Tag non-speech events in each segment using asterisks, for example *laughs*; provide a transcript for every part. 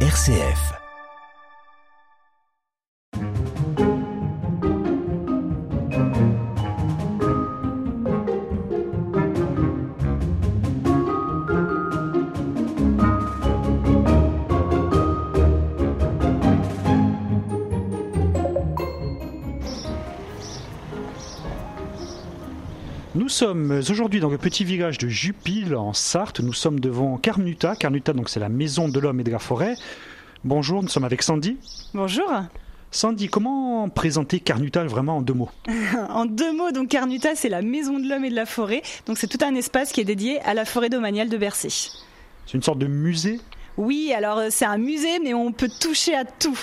RCF. Sommes aujourd'hui dans le petit village de Jupille en Sarthe. Nous sommes devant Carnuta. Carnuta, donc c'est la maison de l'homme et de la forêt. Bonjour, nous sommes avec Sandy. Bonjour. Sandy, comment présenter Carnuta vraiment en deux mots? *laughs* En deux mots, donc Carnuta, c'est la maison de l'homme et de la forêt. Donc c'est tout un espace qui est dédié à la forêt domaniale de Bercé. C'est une sorte de musée? Oui, alors euh, c'est un musée, mais on peut toucher à tout.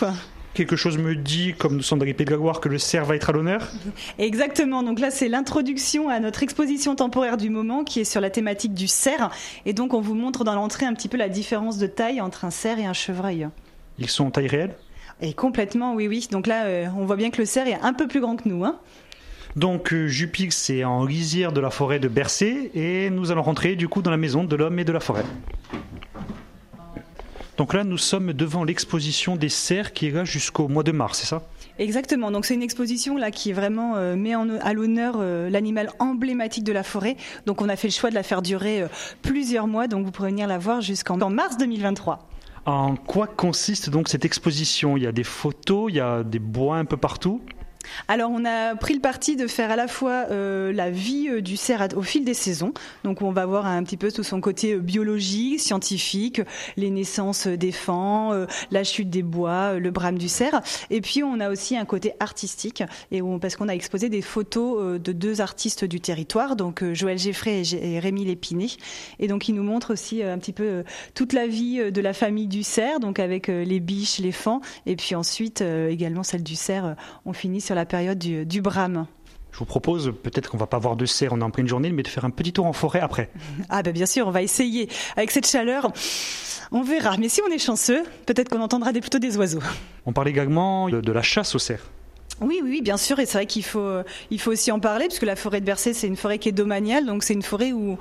Quelque chose me dit, comme nous sommes dans les Pays de la Loire, que le cerf va être à l'honneur Exactement, donc là c'est l'introduction à notre exposition temporaire du moment qui est sur la thématique du cerf. Et donc on vous montre dans l'entrée un petit peu la différence de taille entre un cerf et un chevreuil. Ils sont en taille réelle Et complètement, oui, oui. Donc là euh, on voit bien que le cerf est un peu plus grand que nous. Hein. Donc euh, Jupille, c'est en lisière de la forêt de Bercé et nous allons rentrer du coup dans la maison de l'homme et de la forêt. Donc là, nous sommes devant l'exposition des cerfs qui est là jusqu'au mois de mars, c'est ça? Exactement. Donc c'est une exposition là qui vraiment euh, met en, à l'honneur euh, l'animal emblématique de la forêt. Donc on a fait le choix de la faire durer euh, plusieurs mois. Donc vous pourrez venir la voir jusqu'en en mars 2023. En quoi consiste donc cette exposition? Il y a des photos, il y a des bois un peu partout? Alors on a pris le parti de faire à la fois euh, la vie euh, du cerf au fil des saisons, donc on va voir un petit peu tout son côté euh, biologique, scientifique, les naissances des fans, la chute des bois, le brame du cerf, et puis on a aussi un côté artistique, et parce qu'on a exposé des photos de deux artistes du territoire, donc Joël Geffrey et, et Rémi Lépiné, et donc ils nous montrent aussi un petit peu toute la vie de la famille du cerf, donc avec les biches, les fans, et puis ensuite également celle du cerf, on finit sur la période du, du brame. Je vous propose, peut-être qu'on va pas voir de cerfs en pleine journée, mais de faire un petit tour en forêt après. Ah ben bien sûr, on va essayer. Avec cette chaleur, on verra. Mais si on est chanceux, peut-être qu'on entendra des, plutôt des oiseaux. On parle également de, de la chasse aux cerfs. Oui, oui, oui, bien sûr. Et c'est vrai qu'il faut, il faut aussi en parler, puisque la forêt de Bercé, c'est une forêt qui est domaniale. Donc c'est une forêt où,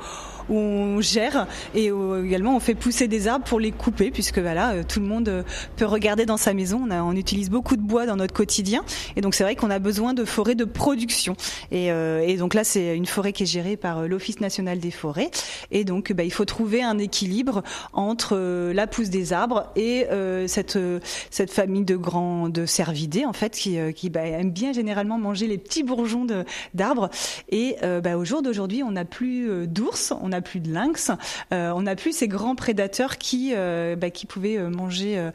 où on gère et également on fait pousser des arbres pour les couper, puisque voilà, euh, tout le monde euh, peut regarder dans sa maison. On, utilise beaucoup de bois dans notre quotidien. Et donc c'est vrai qu'on a besoin de forêts de production. Et, euh, donc là, c'est une forêt qui est gérée par l'Office national des forêts. Et donc, bah, il faut trouver un équilibre entre la pousse des arbres et cette, famille de grands de cervidés, en fait, qui, bah, aiment bien généralement manger les petits bourgeons d'arbres. Et bah, au jour d'aujourd'hui, on n'a plus d'ours, n'a plus de lynx, euh, on n'a plus ces grands prédateurs qui, euh, bah, qui pouvaient euh, manger, euh,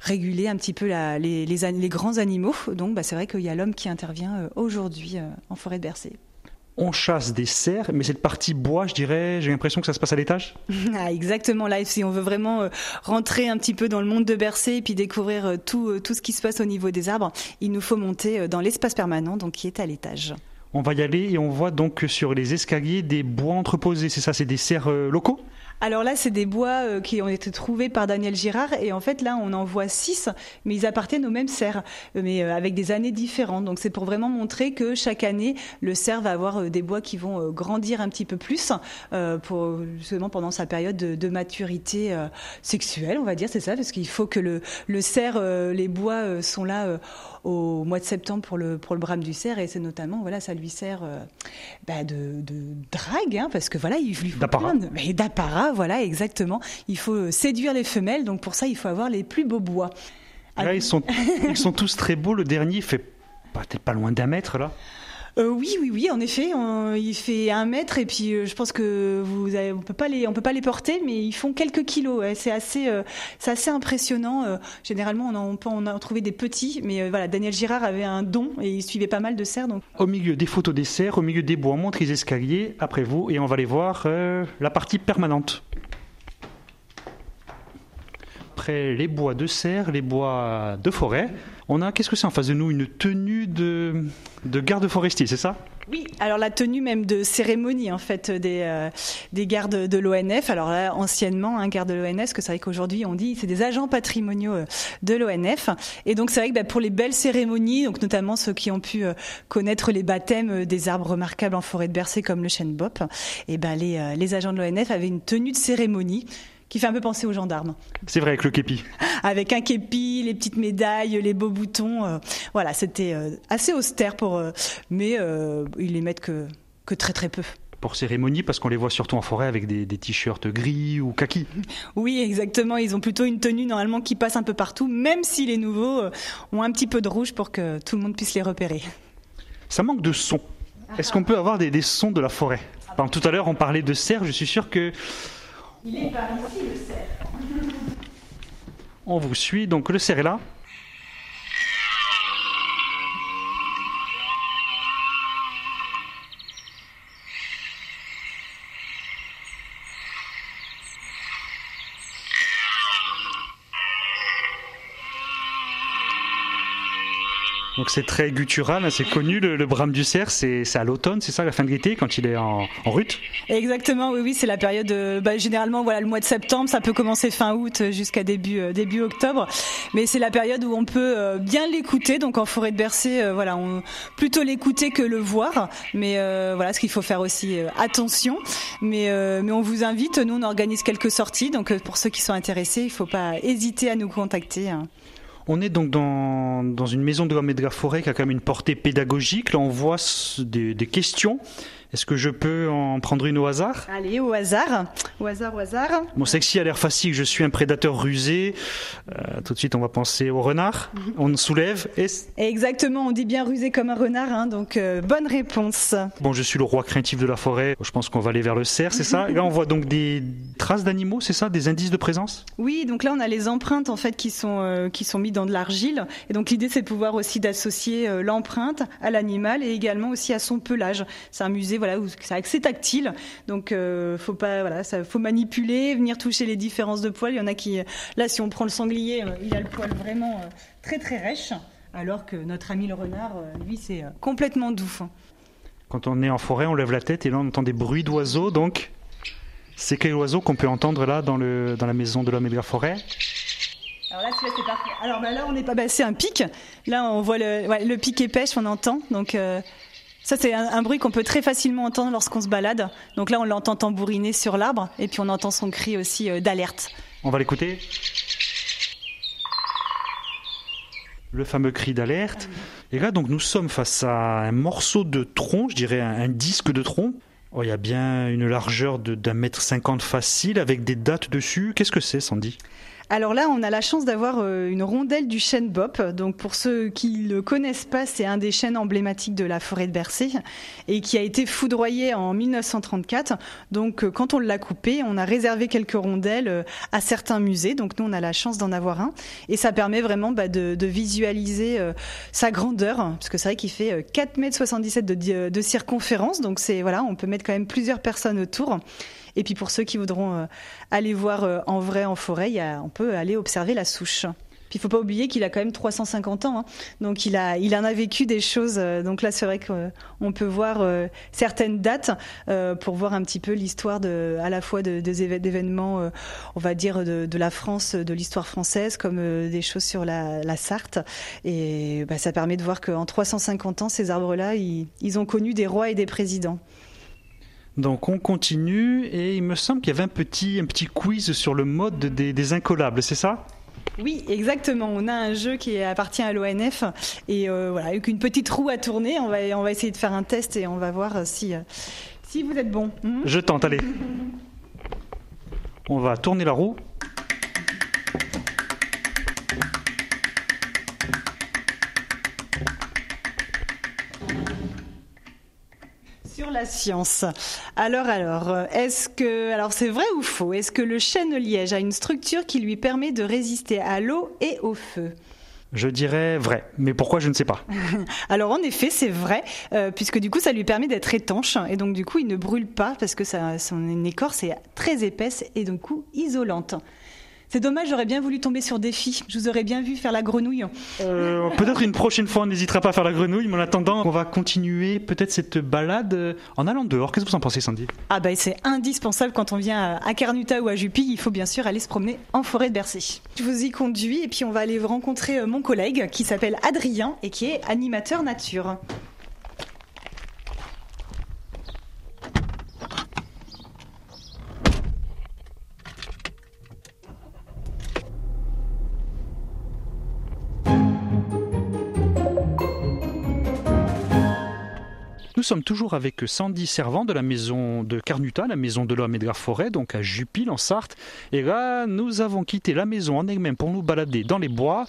réguler un petit peu la, les, les, an- les grands animaux. Donc, bah, c'est vrai qu'il y a l'homme qui intervient aujourd'hui en forêt de Bercé. On chasse des cerfs, mais cette partie bois, je dirais, j'ai l'impression que ça se passe à l'étage? *laughs* Ah, exactement. Là, si on veut vraiment rentrer un petit peu dans le monde de Bercé et puis découvrir tout, tout ce qui se passe au niveau des arbres, il nous faut monter dans l'espace permanent, donc qui est à l'étage. On va y aller et on voit donc sur les escaliers des bois entreposés. C'est ça, c'est des cerfs euh, locaux? Alors là, c'est des bois euh, qui ont été trouvés par Daniel Girard et en fait là, on en voit six, mais ils appartiennent aux mêmes cerfs, euh, mais euh, avec des années différentes. Donc c'est pour vraiment montrer que chaque année, le cerf va avoir des bois qui vont grandir un petit peu plus, pour justement pendant sa période de, de maturité sexuelle, on va dire, c'est ça, parce qu'il faut que le, le cerf, les bois sont là au mois de septembre pour le pour le brame du cerf et c'est notamment voilà, ça lui sert bah, de, de drague, hein, parce que voilà, il lui faut D'apparat. plein de- mais d'apparat, voilà, exactement. Il faut euh, séduire les femelles, donc pour ça, il faut avoir les plus beaux bois. Ah, Là, ils sont, ils sont tous très beaux. Le dernier il fait peut-être pas loin d'un mètre là. Euh, oui, oui, oui, en effet, il fait un mètre et puis euh, je pense que vous, on peut pas les, on peut pas les porter, mais ils font quelques kilos. c'est assez, euh, c'est assez impressionnant. Généralement, on en, on des petits, mais voilà, Daniel Girard avait un don et il suivait pas mal de cerfs, Au milieu des photos des cerfs, au milieu des bois, on montre les escaliers après vous et on va aller voir la partie permanente. Après les bois de cerf, les bois de forêt, on a, qu'est-ce que c'est en face de nous? Une tenue de, de garde forestier, c'est ça Oui, alors la tenue même de cérémonie en fait des, euh, des gardes de l'ONF. Alors là, anciennement, un garde de l'ONF, que c'est vrai qu'aujourd'hui on dit c'est des agents patrimoniaux euh, de l'ONF. Et donc c'est vrai que bah, pour les belles cérémonies, notamment ceux qui ont pu euh, connaître les baptêmes euh, des arbres remarquables en forêt de Bercé comme le chêne bop, et ben les, euh, les agents de l'ONF avaient une tenue de cérémonie qui fait un peu penser aux gendarmes. C'est vrai, avec le képi. Avec un képi, les petites médailles, les beaux boutons. voilà, c'était assez austère pour. mais ils les mettent que, que très très peu pour cérémonie parce qu'on les voit surtout en forêt avec des, t-shirts gris ou kaki. Oui, exactement. Ils ont plutôt une tenue normalement qui passe un peu partout, même si les nouveaux euh, ont un petit peu de rouge pour que tout le monde puisse les repérer. Ça manque de son. Est-ce qu'on peut avoir des, sons de la forêt? Tout à l'heure, on parlait de cerf. Je suis sûr que. Il est par ici le cerf. On vous suit. Donc le cerf est là. Donc c'est très guttural, hein, c'est connu, le, brame du cerf, c'est à l'automne, c'est ça, la fin de l'été, quand il est en, en rut Exactement, oui, oui, c'est la période, euh, bah, généralement, voilà, le mois de septembre, ça peut commencer fin août euh, jusqu'à début, euh, début octobre, mais c'est la période où on peut bien l'écouter, donc en forêt de Bercé, voilà, on plutôt l'écouter que le voir, mais voilà, ce qu'il faut faire aussi attention, mais, mais on vous invite, nous on organise quelques sorties, donc pour ceux qui sont intéressés, il ne faut pas hésiter à nous contacter. Hein. On est donc dans, dans une maison de de la forêt qui a quand même une portée pédagogique. Là, on voit des questions est-ce que je peux en prendre une au hasard? Allez, au hasard. Au hasard, au hasard. Mon sexy a l'air facile. Je suis un prédateur rusé. Euh, tout de suite, on va penser au renard. Mhm. On soulève et... Exactement, on dit bien rusé comme un renard. Hein, donc, euh, bonne réponse. Bon, je suis le roi craintif de la forêt. Je pense qu'on va aller vers le cerf, c'est ça *laughs* Et là, on voit donc des traces d'animaux, c'est ça? Des indices de présence? Oui, donc là, on a les empreintes en fait qui sont, euh, qui sont mises dans de l'argile. Et donc, l'idée, c'est de pouvoir aussi d'associer l'empreinte à l'animal et également aussi à son pelage. C'est un musée voilà, c'est assez tactile. Donc, euh, faut pas, voilà, ça, faut manipuler, venir toucher les différences de poils. Il y en a qui, là, si on prend le sanglier, euh, il a le poil vraiment euh, très très rêche, alors que notre ami le renard, lui, c'est complètement doux. Quand on est en forêt, on lève la tête et là, on entend des bruits d'oiseaux. Donc, c'est quel oiseau qu'on peut entendre là dans, le, dans la maison de l'homme et de la forêt? Alors là, c'est parfait. Alors bah, là, on n'est pas passé un pic. Là, on voit le, le pic et pêche, on entend. Donc, ça, c'est un, bruit qu'on peut très facilement entendre lorsqu'on se balade. Donc là, on l'entend tambouriner sur l'arbre, et puis on entend son cri aussi euh, d'alerte. On va l'écouter Le fameux cri d'alerte. Et là, donc, nous sommes face à un morceau de tronc, je dirais un, disque de tronc. Oh, il y a bien une largeur d'un mètre cinquante facile, avec des dates dessus. Qu'est-ce que c'est, Sandy? Alors là, on a la chance d'avoir euh, une rondelle du chêne Bop. Donc pour ceux qui ne le connaissent pas, c'est un des chênes emblématiques de la forêt de Bercé et qui a été foudroyé en 1934. Donc euh, quand on l'a coupé, on a réservé quelques rondelles euh, à certains musées. Donc nous, on a la chance d'en avoir un et ça permet vraiment bah, de, visualiser sa grandeur parce que c'est vrai qu'il fait 4 mètres 77 de, de circonférence. Donc c'est voilà, on peut mettre quand même plusieurs personnes autour. Et puis pour ceux qui voudront euh, aller voir euh, en vrai en forêt, on peut aller observer la souche. Puis il faut pas oublier qu'il a quand même 350 ans, hein. donc il a, il en a vécu des choses. Euh, donc là, c'est vrai qu'on peut voir certaines dates pour voir un petit peu l'histoire de, à la fois des événements, on va dire de, la France, de l'histoire française, comme des choses sur la, Sarthe. Et bah, ça permet de voir qu'en 350 ans, ces arbres-là, ils ont connu des rois et des présidents. Donc on continue et il me semble qu'il y avait un petit, un petit quiz sur le mode des, incollables, c'est ça? Oui, exactement. On a un jeu qui appartient à l'ONF et euh, voilà, avec une petite roue à tourner, on va, on va essayer de faire un test et on va voir si, si vous êtes bon. Hmm Je tente, allez. *laughs* on va tourner la roue. La science. Alors, alors, est-ce que, alors c'est vrai ou faux? Est-ce que le chêne liège a une structure qui lui permet de résister à l'eau et au feu? Je dirais vrai, mais pourquoi je ne sais pas. *laughs* Alors en effet, c'est vrai, euh, puisque du coup ça lui permet d'être étanche et donc du coup il ne brûle pas parce que son écorce est très épaisse et donc coup isolante. C'est dommage, j'aurais bien voulu tomber sur Défi. Je vous aurais bien vu faire la grenouille. Euh, peut-être une prochaine fois, on n'hésitera pas à faire la grenouille, mais en attendant, on va continuer peut-être cette balade euh, en allant dehors. Qu'est-ce que vous en pensez, Sandy? Ah bah c'est indispensable quand on vient à Carnuta ou à Jupy. Il faut bien sûr aller se promener en forêt de Bercé. Je vous y conduis et puis on va aller rencontrer euh, mon collègue qui s'appelle Adrien et qui est animateur nature. Nous sommes toujours avec Sandy Servant de la maison de Carnuta, la maison de l'homme la forêt, donc à Jupille en Sarthe. Et là, nous avons quitté la maison en elle-même pour nous balader dans les bois.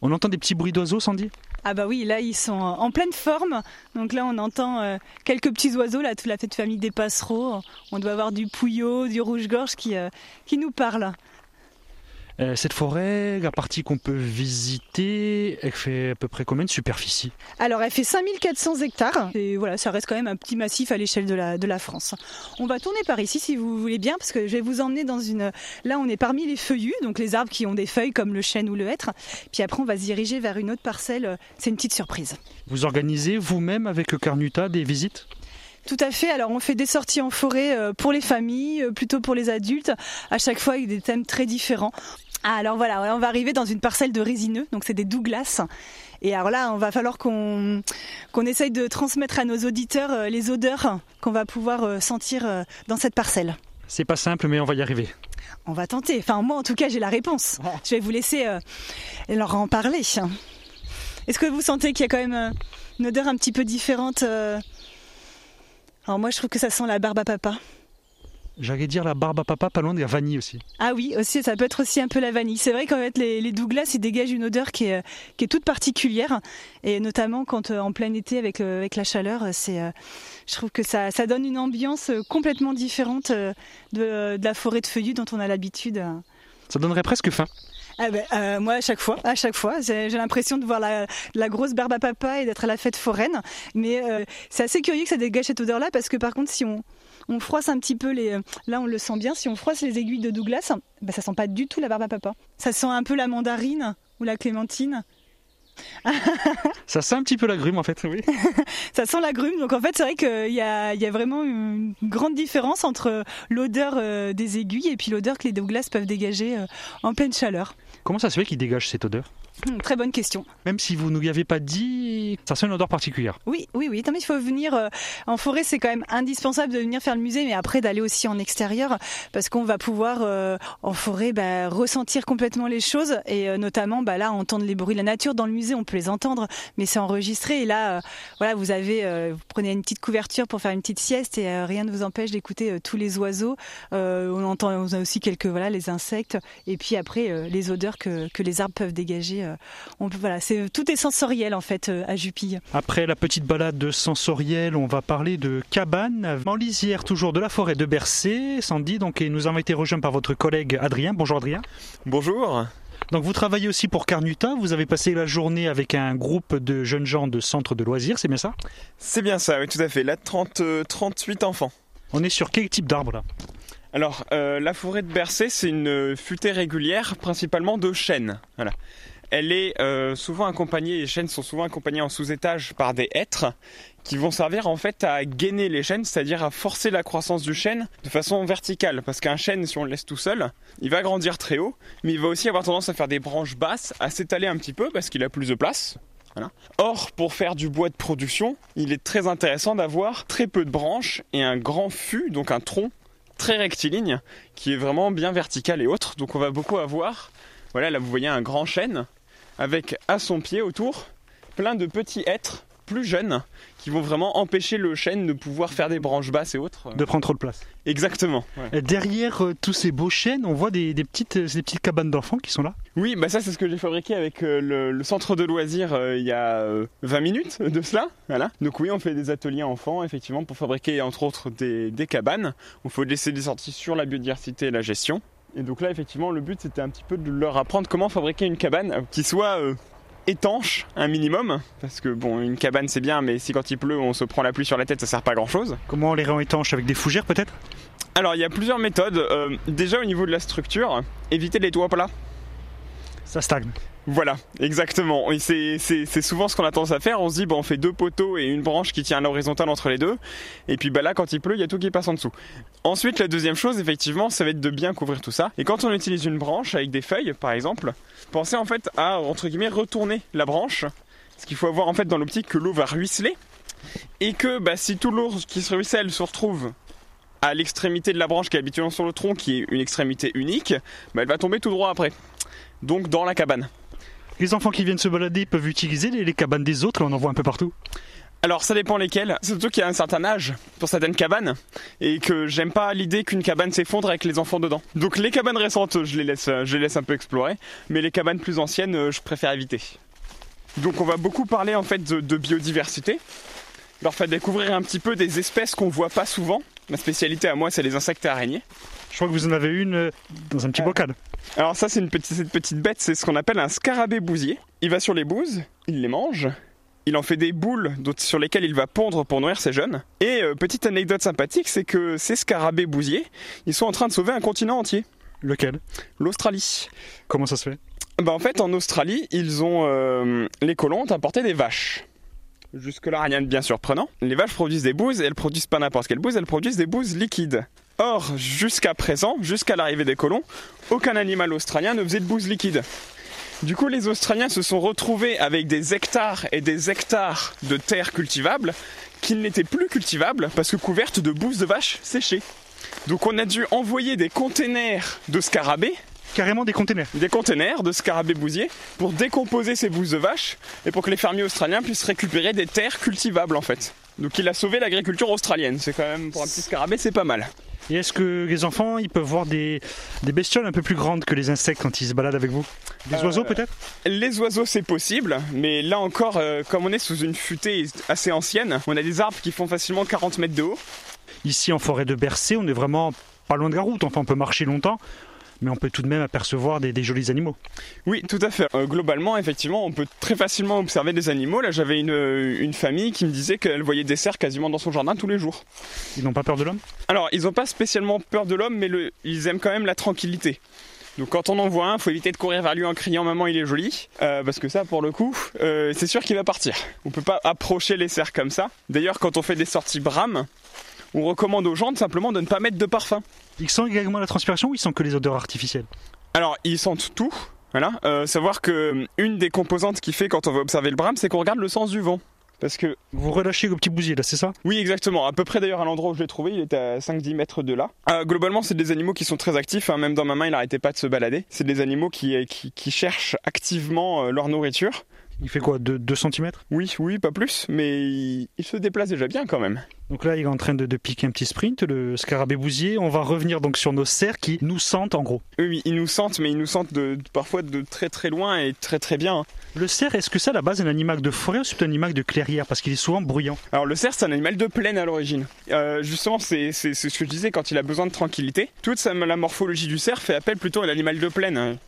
On entend des petits bruits d'oiseaux, Sandy? Ah bah oui, là ils sont en pleine forme. Donc là on entend euh, quelques petits oiseaux, là toute la fête famille des passereaux. On doit avoir du pouillot, du rouge-gorge qui, euh, qui nous parle. Euh, cette forêt, la partie qu'on peut visiter, elle fait à peu près combien de superficie? Alors elle fait 5400 hectares et voilà, ça reste quand même un petit massif à l'échelle de la, de la France. On va tourner par ici si vous voulez bien parce que je vais vous emmener dans une... Là on est parmi les feuillus, donc les arbres qui ont des feuilles comme le chêne ou le hêtre. Puis après on va se diriger vers une autre parcelle, c'est une petite surprise. Vous organisez vous-même avec le Carnuta des visites? Tout à fait. Alors on fait des sorties en forêt euh, pour les familles, euh, plutôt pour les adultes, à chaque fois avec des thèmes très différents. Ah, alors voilà, on va arriver dans une parcelle de résineux, donc c'est des Douglas. Et alors là, on va falloir qu'on qu'on essaye de transmettre à nos auditeurs euh, les odeurs qu'on va pouvoir sentir dans cette parcelle. C'est pas simple, mais on va y arriver. On va tenter. Enfin, moi, en tout cas, j'ai la réponse. Ah. Je vais vous laisser leur en parler. Est-ce que vous sentez qu'il y a quand même une odeur un petit peu différente alors moi je trouve que ça sent la barbe à papa. J'allais dire la barbe à papa, pas loin de la vanille aussi. Ah oui, aussi, ça peut être aussi un peu la vanille. C'est vrai qu'en fait, les, Douglas, ils dégagent une odeur qui est, qui est toute particulière. Et notamment quand euh, en plein été, avec, euh, avec la chaleur, c'est, euh, je trouve que ça, ça donne une ambiance complètement différente de, de la forêt de feuillus dont on a l'habitude. Ça donnerait presque faim. Ah ben, euh, moi, à chaque fois, à chaque fois, j'ai l'impression de voir la, grosse barbe à papa et d'être à la fête foraine. Mais euh, c'est assez curieux que ça dégage cette odeur-là parce que par contre, si on, on froisse un petit peu les, là on le sent bien, si on froisse les aiguilles de Douglas, ben, ça sent pas du tout la barbe à papa. Ça sent un peu la mandarine ou la clémentine. *laughs* ça sent un petit peu la grume en fait, oui. *laughs* ça sent la grume, donc en fait c'est vrai qu'il y a, y a, vraiment une grande différence entre l'odeur euh, des aiguilles et puis l'odeur que les Douglas peuvent dégager en pleine chaleur. Comment ça se fait qu'il dégage cette odeur? Très bonne question. Même si vous ne nous y avez pas dit, ça sent une odeur particulière. Oui, oui, oui. il faut venir euh, en forêt, c'est quand même indispensable de venir faire le musée, mais après d'aller aussi en extérieur, parce qu'on va pouvoir euh, en forêt bah, ressentir complètement les choses et euh, notamment bah, là entendre les bruits de la nature. Dans le musée, on peut les entendre, mais c'est enregistré. Et là, voilà, vous avez, vous prenez une petite couverture pour faire une petite sieste et rien ne vous empêche d'écouter tous les oiseaux. on entend, on a aussi quelques voilà les insectes et puis après les odeurs que, que les arbres peuvent dégager euh, on voilà, c'est tout est sensoriel en fait euh, à Jupille. Après la petite balade de sensoriel, on va parler de cabane en lisière toujours de la forêt de Bercé. Sandy, donc et nous avons été rejoints par votre collègue Adrien. Bonjour Adrien. Bonjour. Donc vous travaillez aussi pour Carnuta, vous avez passé la journée avec un groupe de jeunes gens de centre de loisirs, c'est bien ça? C'est bien ça, oui tout à fait, là 30, 38 euh, enfants. On est sur quel type d'arbre là? Alors, la forêt de Bercé, c'est une futée régulière, principalement de chênes. Voilà elle est euh, souvent accompagnée, les chênes sont souvent accompagnés en sous-étage par des hêtres qui vont servir en fait à gainer les chênes, c'est-à-dire à forcer la croissance du chêne de façon verticale. Parce qu'un chêne, si on le laisse tout seul, il va grandir très haut, mais il va aussi avoir tendance à faire des branches basses, à s'étaler un petit peu parce qu'il a plus de place. Or, pour faire du bois de production, il est très intéressant d'avoir très peu de branches et un grand fût, donc un tronc très rectiligne, qui est vraiment bien vertical et autre. Donc on va beaucoup avoir, voilà, là vous voyez un grand chêne avec à son pied autour plein de petits êtres plus jeunes qui vont vraiment empêcher le chêne de pouvoir faire des branches basses et autres. De prendre trop de place. Exactement. Derrière euh, tous ces beaux chênes, on voit des, petites, euh, des petites cabanes d'enfants qui sont là. Oui, bah ça c'est ce que j'ai fabriqué avec euh, le, centre de loisirs il y a 20 minutes de cela. Voilà. Donc oui, on fait des ateliers enfants effectivement pour fabriquer entre autres des, des cabanes. Il faut laisser des sorties sur la biodiversité et la gestion. Et donc là, effectivement, le but c'était un petit peu de leur apprendre comment fabriquer une cabane qui soit euh, étanche un minimum. Parce que bon, une cabane c'est bien, mais si quand il pleut on se prend la pluie sur la tête, ça sert pas à grand chose. Comment on les rend étanches Avec des fougères peut-être? Alors il y a plusieurs méthodes. Euh, déjà au niveau de la structure, éviter les toits plats. Ça stagne. Voilà, exactement. C'est souvent ce qu'on a tendance à faire. On se dit, on fait deux poteaux et une branche qui tient à l'horizontale entre les deux. Et puis bah là, quand il pleut, il y a tout qui passe en dessous. Ensuite, la deuxième chose, effectivement, ça va être de bien couvrir tout ça. Et quand on utilise une branche avec des feuilles, par exemple, pensez en fait à, entre guillemets, retourner la branche. Ce qu'il faut avoir en fait dans l'optique que l'eau va ruisseler. Et que bah, si tout l'eau qui se ruisselle se retrouve à l'extrémité de la branche qui est habituellement sur le tronc, qui est une extrémité unique, bah, elle va tomber tout droit après. Donc dans la cabane. Les enfants qui viennent se balader peuvent utiliser les, cabanes des autres, on en voit un peu partout. Alors ça dépend lesquels, surtout qu'il y a un certain âge pour certaines cabanes et que j'aime pas l'idée qu'une cabane s'effondre avec les enfants dedans. Donc les cabanes récentes, je les laisse, un peu explorer, mais les cabanes plus anciennes, je préfère éviter. Donc on va beaucoup parler en fait de, de biodiversité, leur faire découvrir un petit peu des espèces qu'on voit pas souvent. Ma spécialité à moi, c'est les insectes et araignées. Je crois que vous en avez une euh, dans un petit bocal. Alors ça, c'est une petite, cette petite bête, c'est ce qu'on appelle un scarabée bousier. Il va sur les bouses, il les mange, il en fait des boules sur lesquelles il va pondre pour nourrir ses jeunes. Et euh, petite anecdote sympathique, c'est que ces scarabées bousiers, ils sont en train de sauver un continent entier. Lequel? L'Australie. Comment ça se fait? Bah, En fait, en Australie, ils ont euh, les colons ont apporté des vaches. Jusque-là, rien de bien surprenant. Les vaches produisent des bouses et elles produisent pas n'importe quelle bouse, elles produisent des bouses liquides. Or, jusqu'à présent, jusqu'à l'arrivée des colons, aucun animal australien ne faisait de bouse liquide. Du coup, les Australiens se sont retrouvés avec des hectares et des hectares de terres cultivables qui n'étaient plus cultivables parce que couvertes de bouse de vache séchée. Donc on a dû envoyer des containers de scarabées Carrément des containers. Des containers de scarabées bousiers pour décomposer ces bouses de vache et pour que les fermiers australiens puissent récupérer des terres cultivables en fait. Donc il a sauvé l'agriculture australienne. C'est quand même pour un petit scarabée, c'est pas mal. Et est-ce que les enfants, ils peuvent voir des, des, bestioles un peu plus grandes que les insectes quand ils se baladent avec vous? Des euh, oiseaux peut-être? Les oiseaux, c'est possible, mais là encore, euh, comme on est sous une futée assez ancienne, on a des arbres qui font facilement 40 mètres de haut. Ici, en forêt de Bercé, on est vraiment pas loin de la route, enfin on peut marcher longtemps mais on peut tout de même apercevoir des, jolis animaux. Oui, tout à fait. Euh, globalement, effectivement, on peut très facilement observer des animaux. Là, j'avais une, une, famille qui me disait qu'elle voyait des cerfs quasiment dans son jardin tous les jours. Ils n'ont pas peur de l'homme? Alors, ils n'ont pas spécialement peur de l'homme, mais le, ils aiment quand même la tranquillité. Donc quand on en voit un, faut éviter de courir vers lui en criant maman il est joli, euh, parce que ça pour le coup, euh, c'est sûr qu'il va partir. On peut pas approcher les cerfs comme ça. D'ailleurs quand on fait des sorties brames, on recommande aux gens de simplement de ne pas mettre de parfum. Ils sentent également la transpiration ou ils sentent que les odeurs artificielles Alors, ils sentent tout. Voilà. Euh, savoir que euh, une des composantes qui fait quand on va observer le brame, c'est qu'on regarde le sens du vent. Parce que. Vous relâchez le petit bousier là, c'est ça Oui, exactement. À peu près d'ailleurs à l'endroit où je l'ai trouvé, il était à 5-10 mètres de là. Euh, globalement, c'est des animaux qui sont très actifs. Hein. Même dans ma main, il n'arrêtait pas de se balader. C'est des animaux qui, qui, cherchent activement leur nourriture. Il fait quoi 2 cm Oui, oui, pas plus, mais il, se déplace déjà bien quand même. Donc là, il est en train de, piquer un petit sprint, le scarabée bousier. On va revenir donc sur nos cerfs qui nous sentent en gros. Oui, ils nous sentent, mais ils nous sentent de, parfois de très très loin et très très bien. Le cerf, est-ce que c'est à la base un animal de forêt ou c'est un animal de clairière? Parce qu'il est souvent bruyant. Alors le cerf, c'est un animal de plaine à l'origine. Euh, justement, c'est ce que je disais quand il a besoin de tranquillité. Toute la morphologie du cerf fait appel plutôt à l'animal de plaine.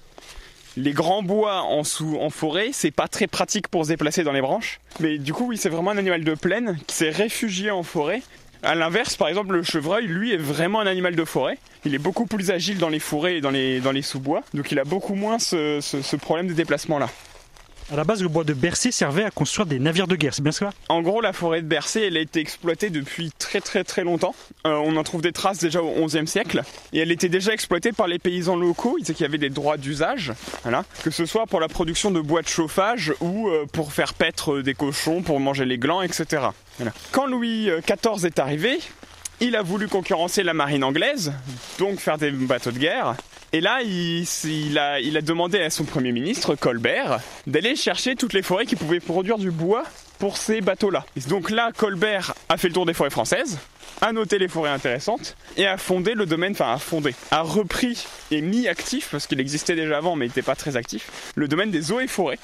Les grands bois en, forêt, c'est pas très pratique pour se déplacer dans les branches. Mais du coup, oui, c'est vraiment un animal de plaine qui s'est réfugié en forêt. À l'inverse, par exemple, le chevreuil, lui, est vraiment un animal de forêt. Il est beaucoup plus agile dans les forêts et dans les, dans les sous-bois. Donc il a beaucoup moins ce problème de déplacement-là. À la base, le bois de Bercé servait à construire des navires de guerre, c'est bien cela? En gros, la forêt de Bercé, elle a été exploitée depuis très très très longtemps. Euh, on en trouve des traces déjà au XIe siècle. Et elle était déjà exploitée par les paysans locaux. Ils qu'il y avait des droits d'usage, que ce soit pour la production de bois de chauffage ou euh, pour faire paître des cochons, pour manger les glands, etc. Quand Louis XIV est arrivé, il a voulu concurrencer la marine anglaise, donc faire des bateaux de guerre. Et là, il, a, demandé à son Premier ministre, Colbert, d'aller chercher toutes les forêts qui pouvaient produire du bois pour ces bateaux-là. Donc là, Colbert a fait le tour des forêts françaises, a noté les forêts intéressantes et a fondé le domaine, enfin a fondé, a repris et mis actif, parce qu'il existait déjà avant mais il n'était pas très actif, le domaine des eaux et forêts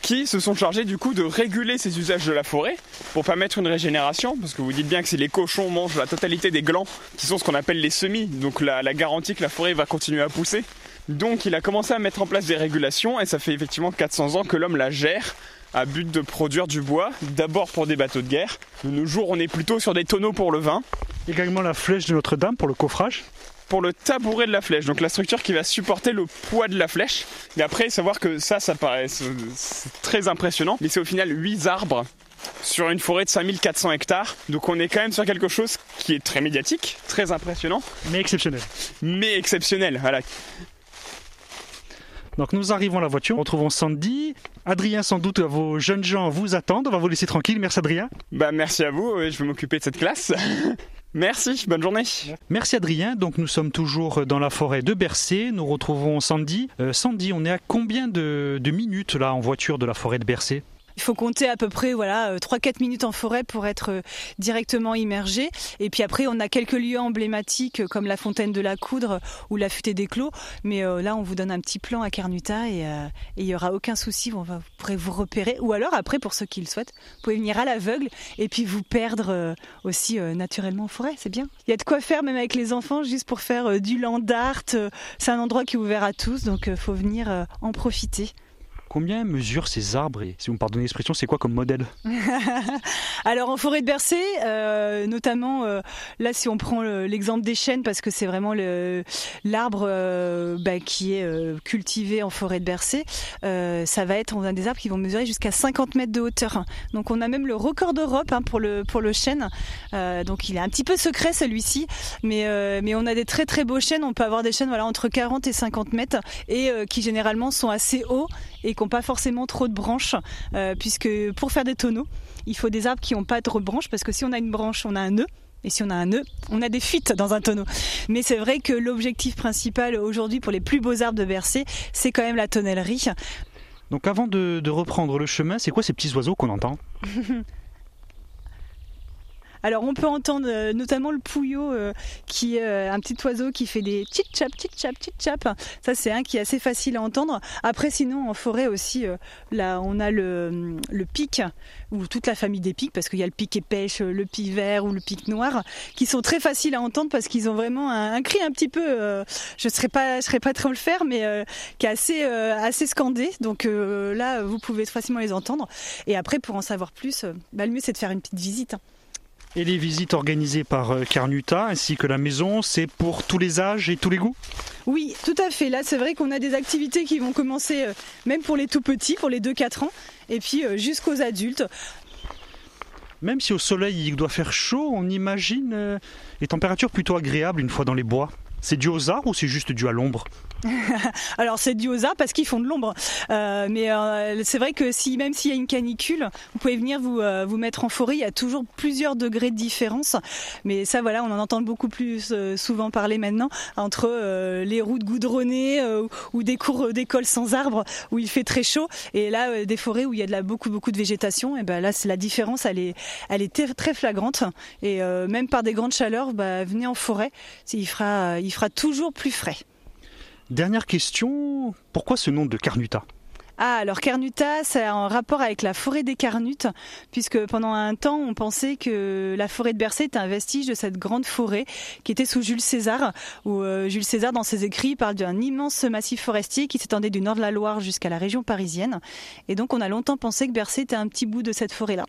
qui se sont chargés du coup de réguler ces usages de la forêt pour permettre une régénération, parce que vous dites bien que si les cochons mangent la totalité des glands, qui sont ce qu'on appelle les semis, donc la, la garantie que la forêt va continuer à pousser. Donc il a commencé à mettre en place des régulations, et ça fait effectivement 400 ans que l'homme la gère à but de produire du bois, d'abord pour des bateaux de guerre. De nos jours, on est plutôt sur des tonneaux pour le vin. Également la flèche de Notre-Dame pour le coffrage pour le tabouret de la flèche, donc la structure qui va supporter le poids de la flèche. Et après, savoir que ça, ça paraît très impressionnant, mais c'est au final 8 arbres sur une forêt de 5400 hectares. Donc on est quand même sur quelque chose qui est très médiatique, très impressionnant. Mais exceptionnel. Mais exceptionnel, voilà. Donc nous arrivons à la voiture, retrouvons Sandy. Adrien, sans doute, vos jeunes gens vous attendent. On va vous laisser tranquille. Merci Adrien. Bah merci à vous, je vais m'occuper de cette classe. *laughs* Merci, bonne journée. Merci Adrien. Donc nous sommes toujours dans la forêt de Bercé. Nous retrouvons Sandy. Euh, Sandy, on est à combien de, minutes là en voiture de la forêt de Bercé? Il faut compter à peu près voilà 3-4 minutes en forêt pour être directement immergé. Et puis après, on a quelques lieux emblématiques comme la fontaine de la Coudre ou la futaie des Clos. Mais là, on vous donne un petit plan à Carnuta et il n'y aura aucun souci. vous pourrez vous repérer. Ou alors après, pour ceux qui le souhaitent, vous pouvez venir à l'aveugle et puis vous perdre aussi naturellement en forêt. C'est bien. Il y a de quoi faire même avec les enfants juste pour faire du land art. C'est un endroit qui est ouvert à tous, donc faut venir en profiter. Combien mesurent ces arbres et si vous me pardonnez l'expression, c'est quoi comme modèle *laughs* Alors en forêt de Bercé, euh, notamment euh, là si on prend l'exemple des chênes parce que c'est vraiment l'arbre euh, bah, qui est cultivé en forêt de Bercé, ça va être on a des arbres qui vont mesurer jusqu'à 50 mètres de hauteur. Donc on a même le record d'Europe hein, pour le pour le chêne. donc il est un petit peu secret celui-ci, mais mais on a des très très beaux chênes. On peut avoir des chênes voilà entre 40 et 50 mètres et qui généralement sont assez hauts et qui n'ont pas forcément trop de branches, euh, puisque pour faire des tonneaux, il faut des arbres qui n'ont pas trop de branches, parce que si on a une branche, on a un nœud. Et si on a un nœud, on a des fuites dans un tonneau. Mais c'est vrai que l'objectif principal aujourd'hui pour les plus beaux arbres de Bercé, c'est quand même la tonnellerie. Donc avant de, de reprendre le chemin, c'est quoi ces petits oiseaux qu'on entend? *laughs* Alors on peut entendre euh, notamment le pouillot euh, qui est euh, un petit oiseau qui fait des tit chap tit chap tit chap. Ça c'est un qui est assez facile à entendre. Après sinon en forêt aussi là on a le, le pic ou toute la famille des pics parce qu'il y a le pic pêche, le pic vert ou le pic noir qui sont très faciles à entendre parce qu'ils ont vraiment un, cri un petit peu je serais pas je serais pas très le faire mais qui est assez assez scandé. Donc là vous pouvez facilement les entendre et après pour en savoir plus bah, le mieux c'est de faire une petite visite. Et les visites organisées par euh, Carnuta ainsi que la maison, c'est pour tous les âges et tous les goûts? Oui, tout à fait. Là, c'est vrai qu'on a des activités qui vont commencer euh, même pour les tout petits, pour les 2-4 ans, et puis euh, jusqu'aux adultes. Même si au soleil il doit faire chaud, on imagine les températures plutôt agréables une fois dans les bois. C'est dû aux arbres ou c'est juste dû à l'ombre *laughs* Alors c'est dû aux arbres parce qu'ils font de l'ombre. Euh, mais euh, c'est vrai que si même s'il y a une canicule, vous pouvez venir vous, euh, vous mettre en forêt. Il y a toujours plusieurs degrés de différence. Mais ça voilà, on en entend beaucoup plus souvent parler maintenant entre les routes goudronnées ou des cours d'école sans arbres où il fait très chaud et là des forêts où il y a beaucoup beaucoup de végétation. Et ben là c'est la différence, elle est elle est très flagrante. Et même par des grandes chaleurs, bah, venez en forêt, il fera fera toujours plus frais. Dernière question, pourquoi ce nom de Carnuta? Ah, alors Carnuta, c'est en rapport avec la forêt des Carnutes, puisque pendant un temps, on pensait que la forêt de Bercé était un vestige de cette grande forêt qui était sous Jules César, où euh, Jules César, dans ses écrits, parle d'un immense massif forestier qui s'étendait du nord de la Loire jusqu'à la région parisienne. Et donc, on a longtemps pensé que Bercé était un petit bout de cette forêt-là.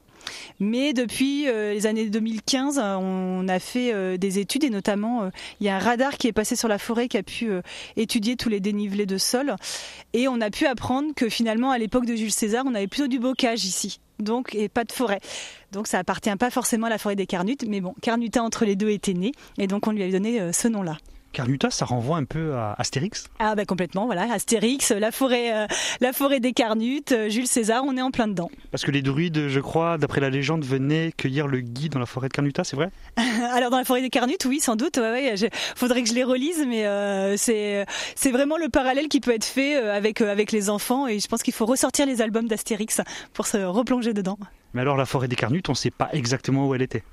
Mais depuis euh, les années 2015, on a fait euh, des études et notamment il y a un radar qui est passé sur la forêt qui a pu étudier tous les dénivelés de sol et on a pu apprendre que finalement à l'époque de Jules César, on avait plutôt du bocage ici. Donc, et pas de forêt. Donc, ça appartient pas forcément à la forêt des Carnutes, mais bon, Carnuta entre les deux était né, et donc on lui a donné ce nom-là. Carnuta, ça renvoie un peu à Astérix Ah ben complètement, voilà, Astérix, la forêt, euh, la forêt des Carnutes, euh, Jules César, on est en plein dedans. Parce que les druides, je crois, d'après la légende, venaient cueillir le gui dans la forêt de Carnuta, c'est vrai? *laughs* Alors dans la forêt des Carnutes, oui, sans doute, ouais, faudrait que je les relise, mais euh, c'est c'est vraiment le parallèle qui peut être fait avec, avec les enfants, et je pense qu'il faut ressortir les albums d'Astérix pour se replonger dedans. Mais alors la forêt des Carnutes, on ne sait pas exactement où elle était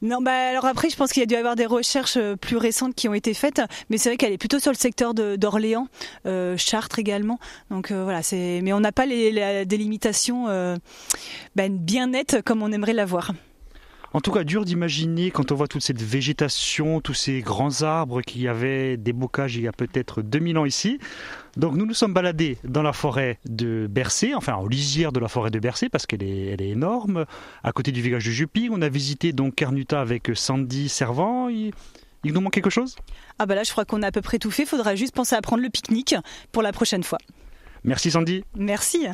non, bah alors après, je pense qu'il y a dû y avoir des recherches euh, plus récentes qui ont été faites, mais c'est vrai qu'elle est plutôt sur le secteur d'Orléans, euh, Chartres également. Donc euh, voilà, c'est, mais on n'a pas les, les délimitations ben, bien nettes comme on aimerait l'avoir. En tout cas, dur d'imaginer quand on voit toute cette végétation, tous ces grands arbres qui avaient des bocages il y a peut-être 2000 ans ici. Donc nous nous sommes baladés dans la forêt de Bercé, enfin en lisière de la forêt de Bercé parce qu'elle est, elle est énorme, à côté du village de Jupy. On a visité donc Carnuta avec Sandy Servant. Il, il nous manque quelque chose? Ah bah là je crois qu'on a à peu près tout fait, faudra juste penser à prendre le pique-nique pour la prochaine fois. Merci Sandy. Merci.